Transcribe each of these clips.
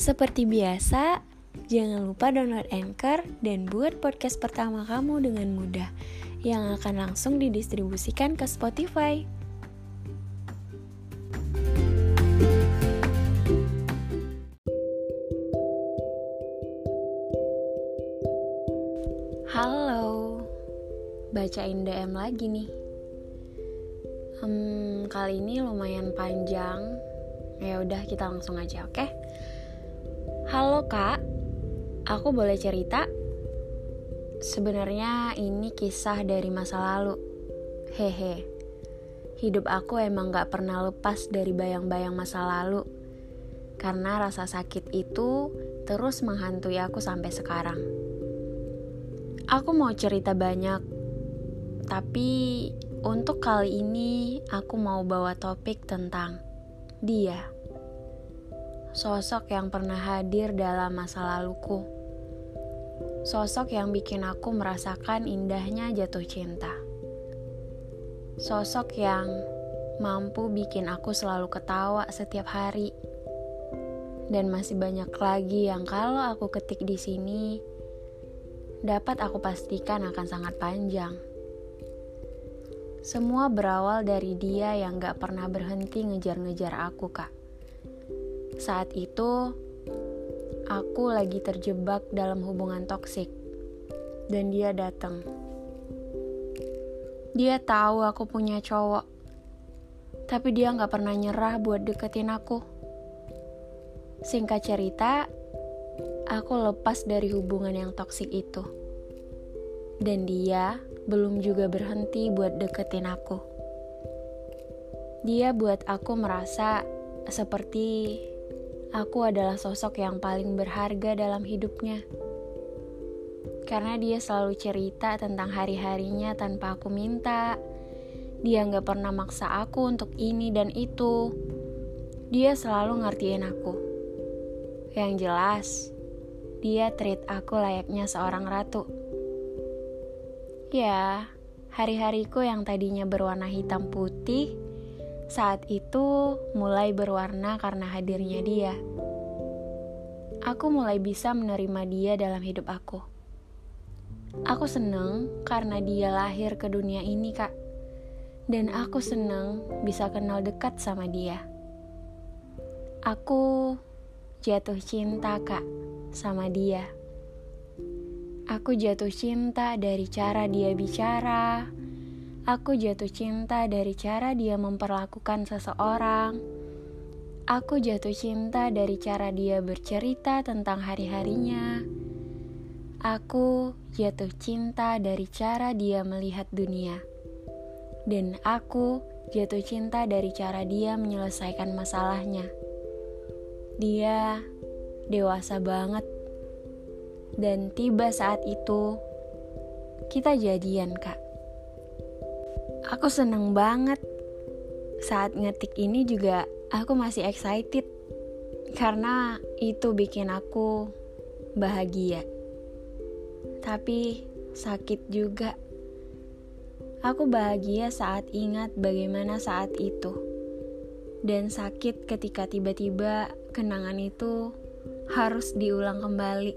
Seperti biasa, jangan lupa download Anchor dan buat podcast pertama kamu dengan mudah yang akan langsung didistribusikan ke Spotify. Halo, bacain DM lagi nih. Hmm, kali ini lumayan panjang. Ya udah kita langsung aja, oke? Okay? Halo kak, aku boleh cerita? Sebenarnya ini kisah dari masa lalu. Hehe, hidup aku emang gak pernah lepas dari bayang-bayang masa lalu. Karena rasa sakit itu terus menghantui aku sampai sekarang. Aku mau cerita banyak, tapi untuk kali ini aku mau bawa topik tentang dia sosok yang pernah hadir dalam masa laluku. Sosok yang bikin aku merasakan indahnya jatuh cinta. Sosok yang mampu bikin aku selalu ketawa setiap hari. Dan masih banyak lagi yang kalau aku ketik di sini dapat aku pastikan akan sangat panjang. Semua berawal dari dia yang gak pernah berhenti ngejar-ngejar aku, Kak. Saat itu, aku lagi terjebak dalam hubungan toksik, dan dia datang. Dia tahu aku punya cowok, tapi dia gak pernah nyerah buat deketin aku. Singkat cerita, aku lepas dari hubungan yang toksik itu, dan dia belum juga berhenti buat deketin aku. Dia buat aku merasa seperti aku adalah sosok yang paling berharga dalam hidupnya. Karena dia selalu cerita tentang hari-harinya tanpa aku minta. Dia nggak pernah maksa aku untuk ini dan itu. Dia selalu ngertiin aku. Yang jelas, dia treat aku layaknya seorang ratu. Ya, hari-hariku yang tadinya berwarna hitam putih saat itu mulai berwarna karena hadirnya dia. Aku mulai bisa menerima dia dalam hidup aku. Aku seneng karena dia lahir ke dunia ini, Kak. Dan aku seneng bisa kenal dekat sama dia. Aku jatuh cinta, Kak, sama dia. Aku jatuh cinta dari cara dia bicara, Aku jatuh cinta dari cara dia memperlakukan seseorang. Aku jatuh cinta dari cara dia bercerita tentang hari-harinya. Aku jatuh cinta dari cara dia melihat dunia. Dan aku jatuh cinta dari cara dia menyelesaikan masalahnya. Dia dewasa banget. Dan tiba saat itu, kita jadian, Kak. Aku seneng banget saat ngetik ini juga aku masih excited karena itu bikin aku bahagia. Tapi sakit juga. Aku bahagia saat ingat bagaimana saat itu. Dan sakit ketika tiba-tiba kenangan itu harus diulang kembali.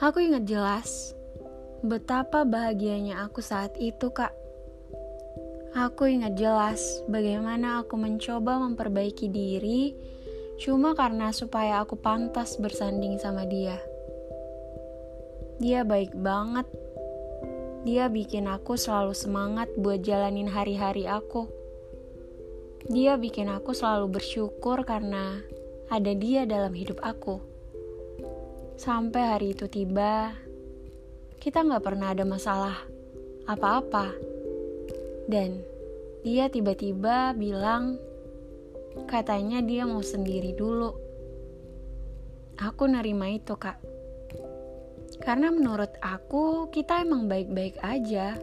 Aku ingat jelas betapa bahagianya aku saat itu, Kak. Aku ingat jelas bagaimana aku mencoba memperbaiki diri cuma karena supaya aku pantas bersanding sama dia. Dia baik banget. Dia bikin aku selalu semangat buat jalanin hari-hari aku. Dia bikin aku selalu bersyukur karena ada dia dalam hidup aku. Sampai hari itu tiba, kita nggak pernah ada masalah apa-apa dan dia tiba-tiba bilang, katanya dia mau sendiri dulu. Aku nerima itu, Kak. Karena menurut aku, kita emang baik-baik aja.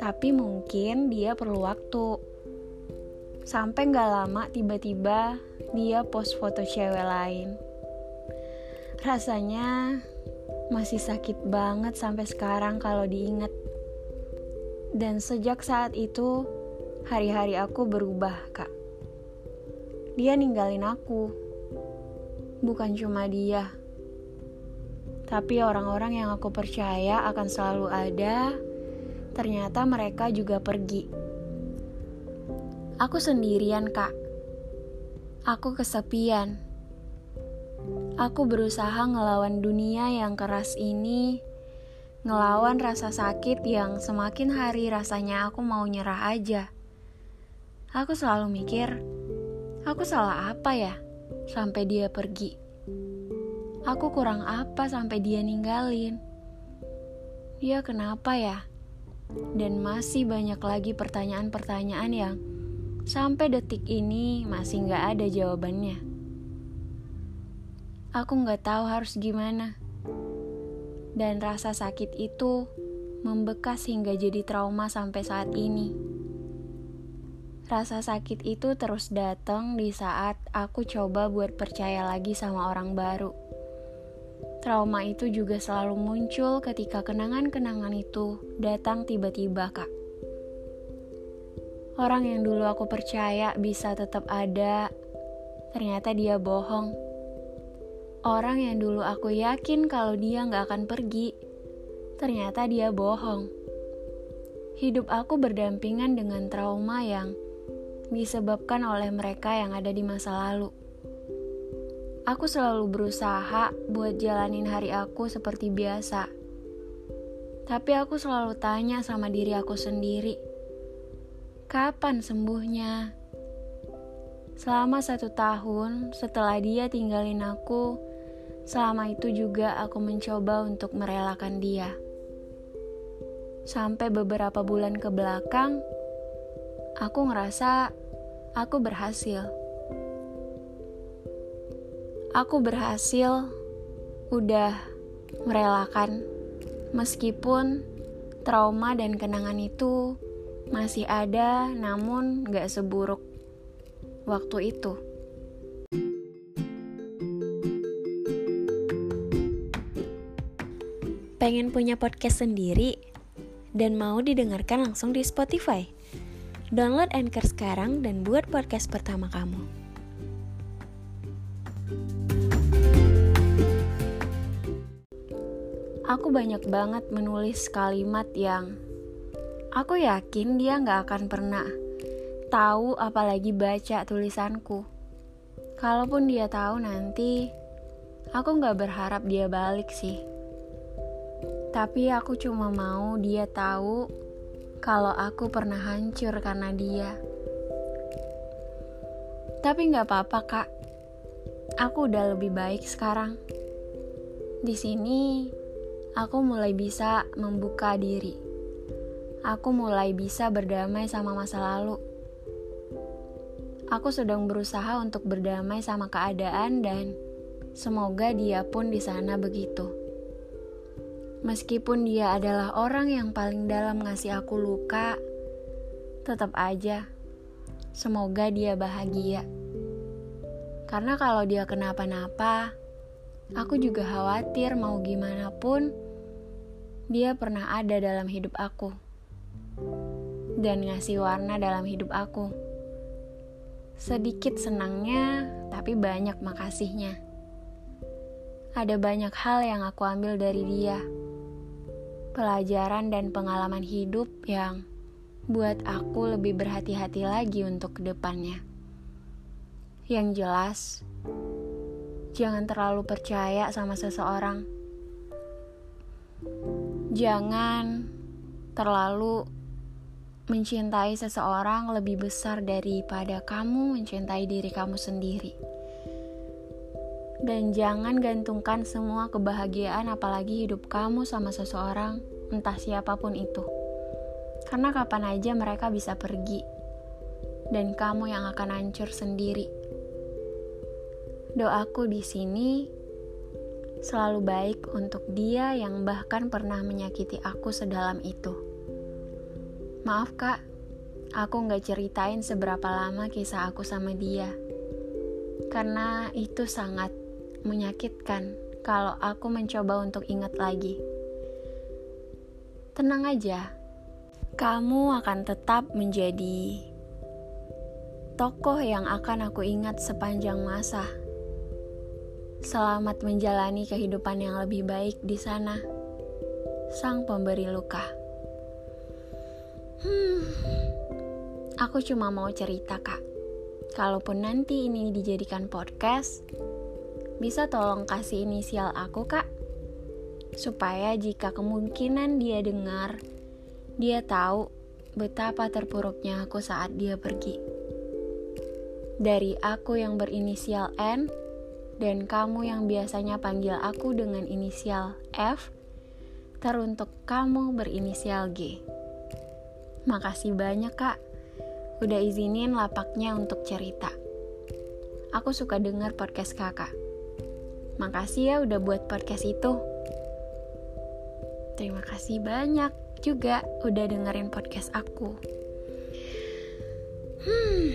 Tapi mungkin dia perlu waktu. Sampai gak lama tiba-tiba dia post foto cewek lain. Rasanya masih sakit banget sampai sekarang kalau diingat. Dan sejak saat itu, hari-hari aku berubah, Kak. Dia ninggalin aku. bukan cuma dia, tapi orang-orang yang aku percaya akan selalu ada, ternyata mereka juga pergi. Aku sendirian, Kak. Aku kesepian. Aku berusaha ngelawan dunia yang keras ini, ngelawan rasa sakit yang semakin hari rasanya aku mau nyerah aja. Aku selalu mikir, aku salah apa ya sampai dia pergi? Aku kurang apa sampai dia ninggalin? Dia kenapa ya? Dan masih banyak lagi pertanyaan-pertanyaan yang sampai detik ini masih nggak ada jawabannya. Aku nggak tahu harus gimana. Dan rasa sakit itu membekas hingga jadi trauma sampai saat ini. Rasa sakit itu terus datang di saat aku coba buat percaya lagi sama orang baru. Trauma itu juga selalu muncul ketika kenangan-kenangan itu datang tiba-tiba, Kak. Orang yang dulu aku percaya bisa tetap ada, ternyata dia bohong. Orang yang dulu aku yakin kalau dia nggak akan pergi, ternyata dia bohong. Hidup aku berdampingan dengan trauma yang disebabkan oleh mereka yang ada di masa lalu. Aku selalu berusaha buat jalanin hari aku seperti biasa. Tapi aku selalu tanya sama diri aku sendiri, kapan sembuhnya? Selama satu tahun setelah dia tinggalin aku, selama itu juga aku mencoba untuk merelakan dia. Sampai beberapa bulan ke belakang, aku ngerasa aku berhasil aku berhasil udah merelakan meskipun trauma dan kenangan itu masih ada namun gak seburuk waktu itu. Pengen punya podcast sendiri dan mau didengarkan langsung di Spotify? Download Anchor sekarang dan buat podcast pertama kamu. aku banyak banget menulis kalimat yang aku yakin dia nggak akan pernah tahu apalagi baca tulisanku. Kalaupun dia tahu nanti, aku nggak berharap dia balik sih. Tapi aku cuma mau dia tahu kalau aku pernah hancur karena dia. Tapi nggak apa-apa kak, aku udah lebih baik sekarang. Di sini aku mulai bisa membuka diri. Aku mulai bisa berdamai sama masa lalu. Aku sedang berusaha untuk berdamai sama keadaan dan semoga dia pun di sana begitu. Meskipun dia adalah orang yang paling dalam ngasih aku luka, tetap aja semoga dia bahagia. Karena kalau dia kenapa-napa, Aku juga khawatir mau gimana pun, dia pernah ada dalam hidup aku dan ngasih warna dalam hidup aku. Sedikit senangnya, tapi banyak makasihnya. Ada banyak hal yang aku ambil dari dia, pelajaran dan pengalaman hidup yang buat aku lebih berhati-hati lagi untuk ke depannya. Yang jelas, jangan terlalu percaya sama seseorang. Jangan terlalu mencintai seseorang lebih besar daripada kamu mencintai diri kamu sendiri. Dan jangan gantungkan semua kebahagiaan apalagi hidup kamu sama seseorang, entah siapa pun itu. Karena kapan aja mereka bisa pergi dan kamu yang akan hancur sendiri. Doaku di sini selalu baik untuk dia yang bahkan pernah menyakiti aku sedalam itu. Maaf kak, aku nggak ceritain seberapa lama kisah aku sama dia. Karena itu sangat menyakitkan kalau aku mencoba untuk ingat lagi. Tenang aja, kamu akan tetap menjadi tokoh yang akan aku ingat sepanjang masa Selamat menjalani kehidupan yang lebih baik di sana. Sang pemberi luka. Hmm, aku cuma mau cerita, Kak. Kalaupun nanti ini dijadikan podcast, bisa tolong kasih inisial aku, Kak? Supaya jika kemungkinan dia dengar, dia tahu betapa terpuruknya aku saat dia pergi. Dari aku yang berinisial N, dan kamu yang biasanya panggil aku dengan inisial F, teruntuk kamu berinisial G. Makasih banyak kak, udah izinin lapaknya untuk cerita. Aku suka denger podcast kakak. Makasih ya udah buat podcast itu. Terima kasih banyak juga udah dengerin podcast aku. Hmm.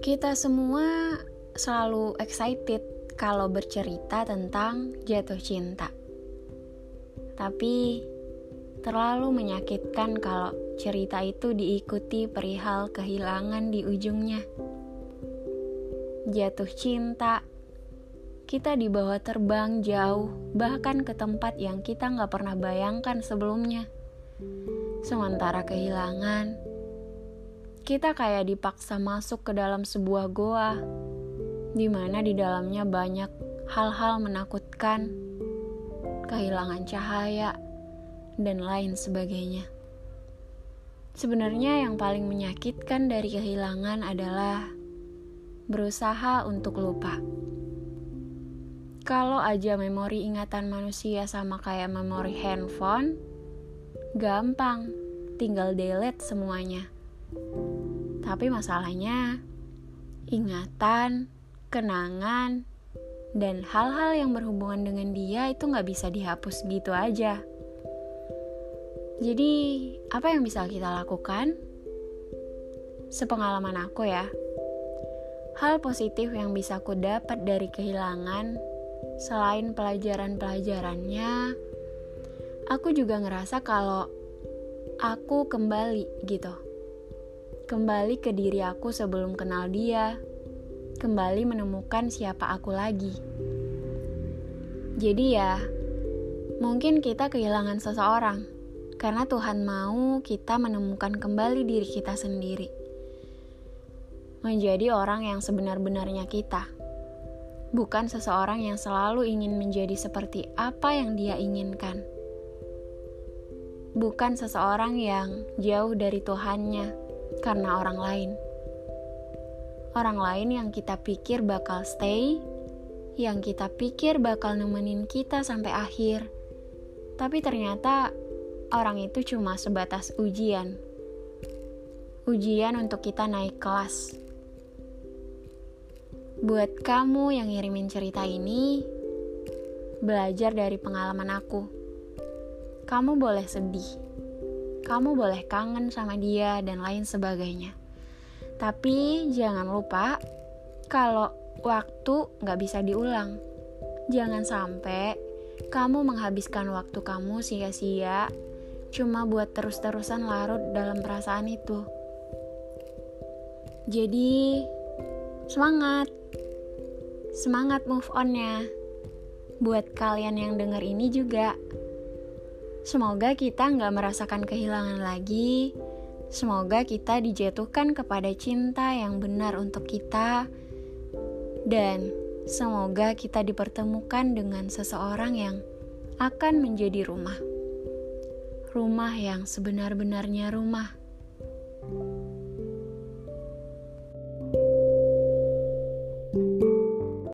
Kita semua selalu excited kalau bercerita tentang jatuh cinta. Tapi terlalu menyakitkan kalau cerita itu diikuti perihal kehilangan di ujungnya. Jatuh cinta, kita dibawa terbang jauh, bahkan ke tempat yang kita nggak pernah bayangkan sebelumnya. Sementara kehilangan, kita kayak dipaksa masuk ke dalam sebuah goa, di mana di dalamnya banyak hal-hal menakutkan, kehilangan cahaya, dan lain sebagainya. Sebenarnya yang paling menyakitkan dari kehilangan adalah berusaha untuk lupa. Kalau aja memori ingatan manusia sama kayak memori handphone, gampang, tinggal delete semuanya. Tapi masalahnya, ingatan, kenangan, dan hal-hal yang berhubungan dengan dia itu nggak bisa dihapus gitu aja. Jadi, apa yang bisa kita lakukan? Sepengalaman aku ya, hal positif yang bisa aku dapat dari kehilangan, selain pelajaran-pelajarannya, aku juga ngerasa kalau aku kembali gitu kembali ke diri aku sebelum kenal dia, kembali menemukan siapa aku lagi. Jadi ya, mungkin kita kehilangan seseorang karena Tuhan mau kita menemukan kembali diri kita sendiri. Menjadi orang yang sebenar-benarnya kita. Bukan seseorang yang selalu ingin menjadi seperti apa yang dia inginkan. Bukan seseorang yang jauh dari Tuhannya karena orang lain. Orang lain yang kita pikir bakal stay, yang kita pikir bakal nemenin kita sampai akhir, tapi ternyata orang itu cuma sebatas ujian. Ujian untuk kita naik kelas. Buat kamu yang ngirimin cerita ini, belajar dari pengalaman aku. Kamu boleh sedih kamu boleh kangen sama dia dan lain sebagainya. Tapi jangan lupa kalau waktu nggak bisa diulang. Jangan sampai kamu menghabiskan waktu kamu sia-sia cuma buat terus-terusan larut dalam perasaan itu. Jadi, semangat. Semangat move on-nya. Buat kalian yang denger ini juga, Semoga kita nggak merasakan kehilangan lagi. Semoga kita dijatuhkan kepada cinta yang benar untuk kita, dan semoga kita dipertemukan dengan seseorang yang akan menjadi rumah. Rumah yang sebenar-benarnya rumah.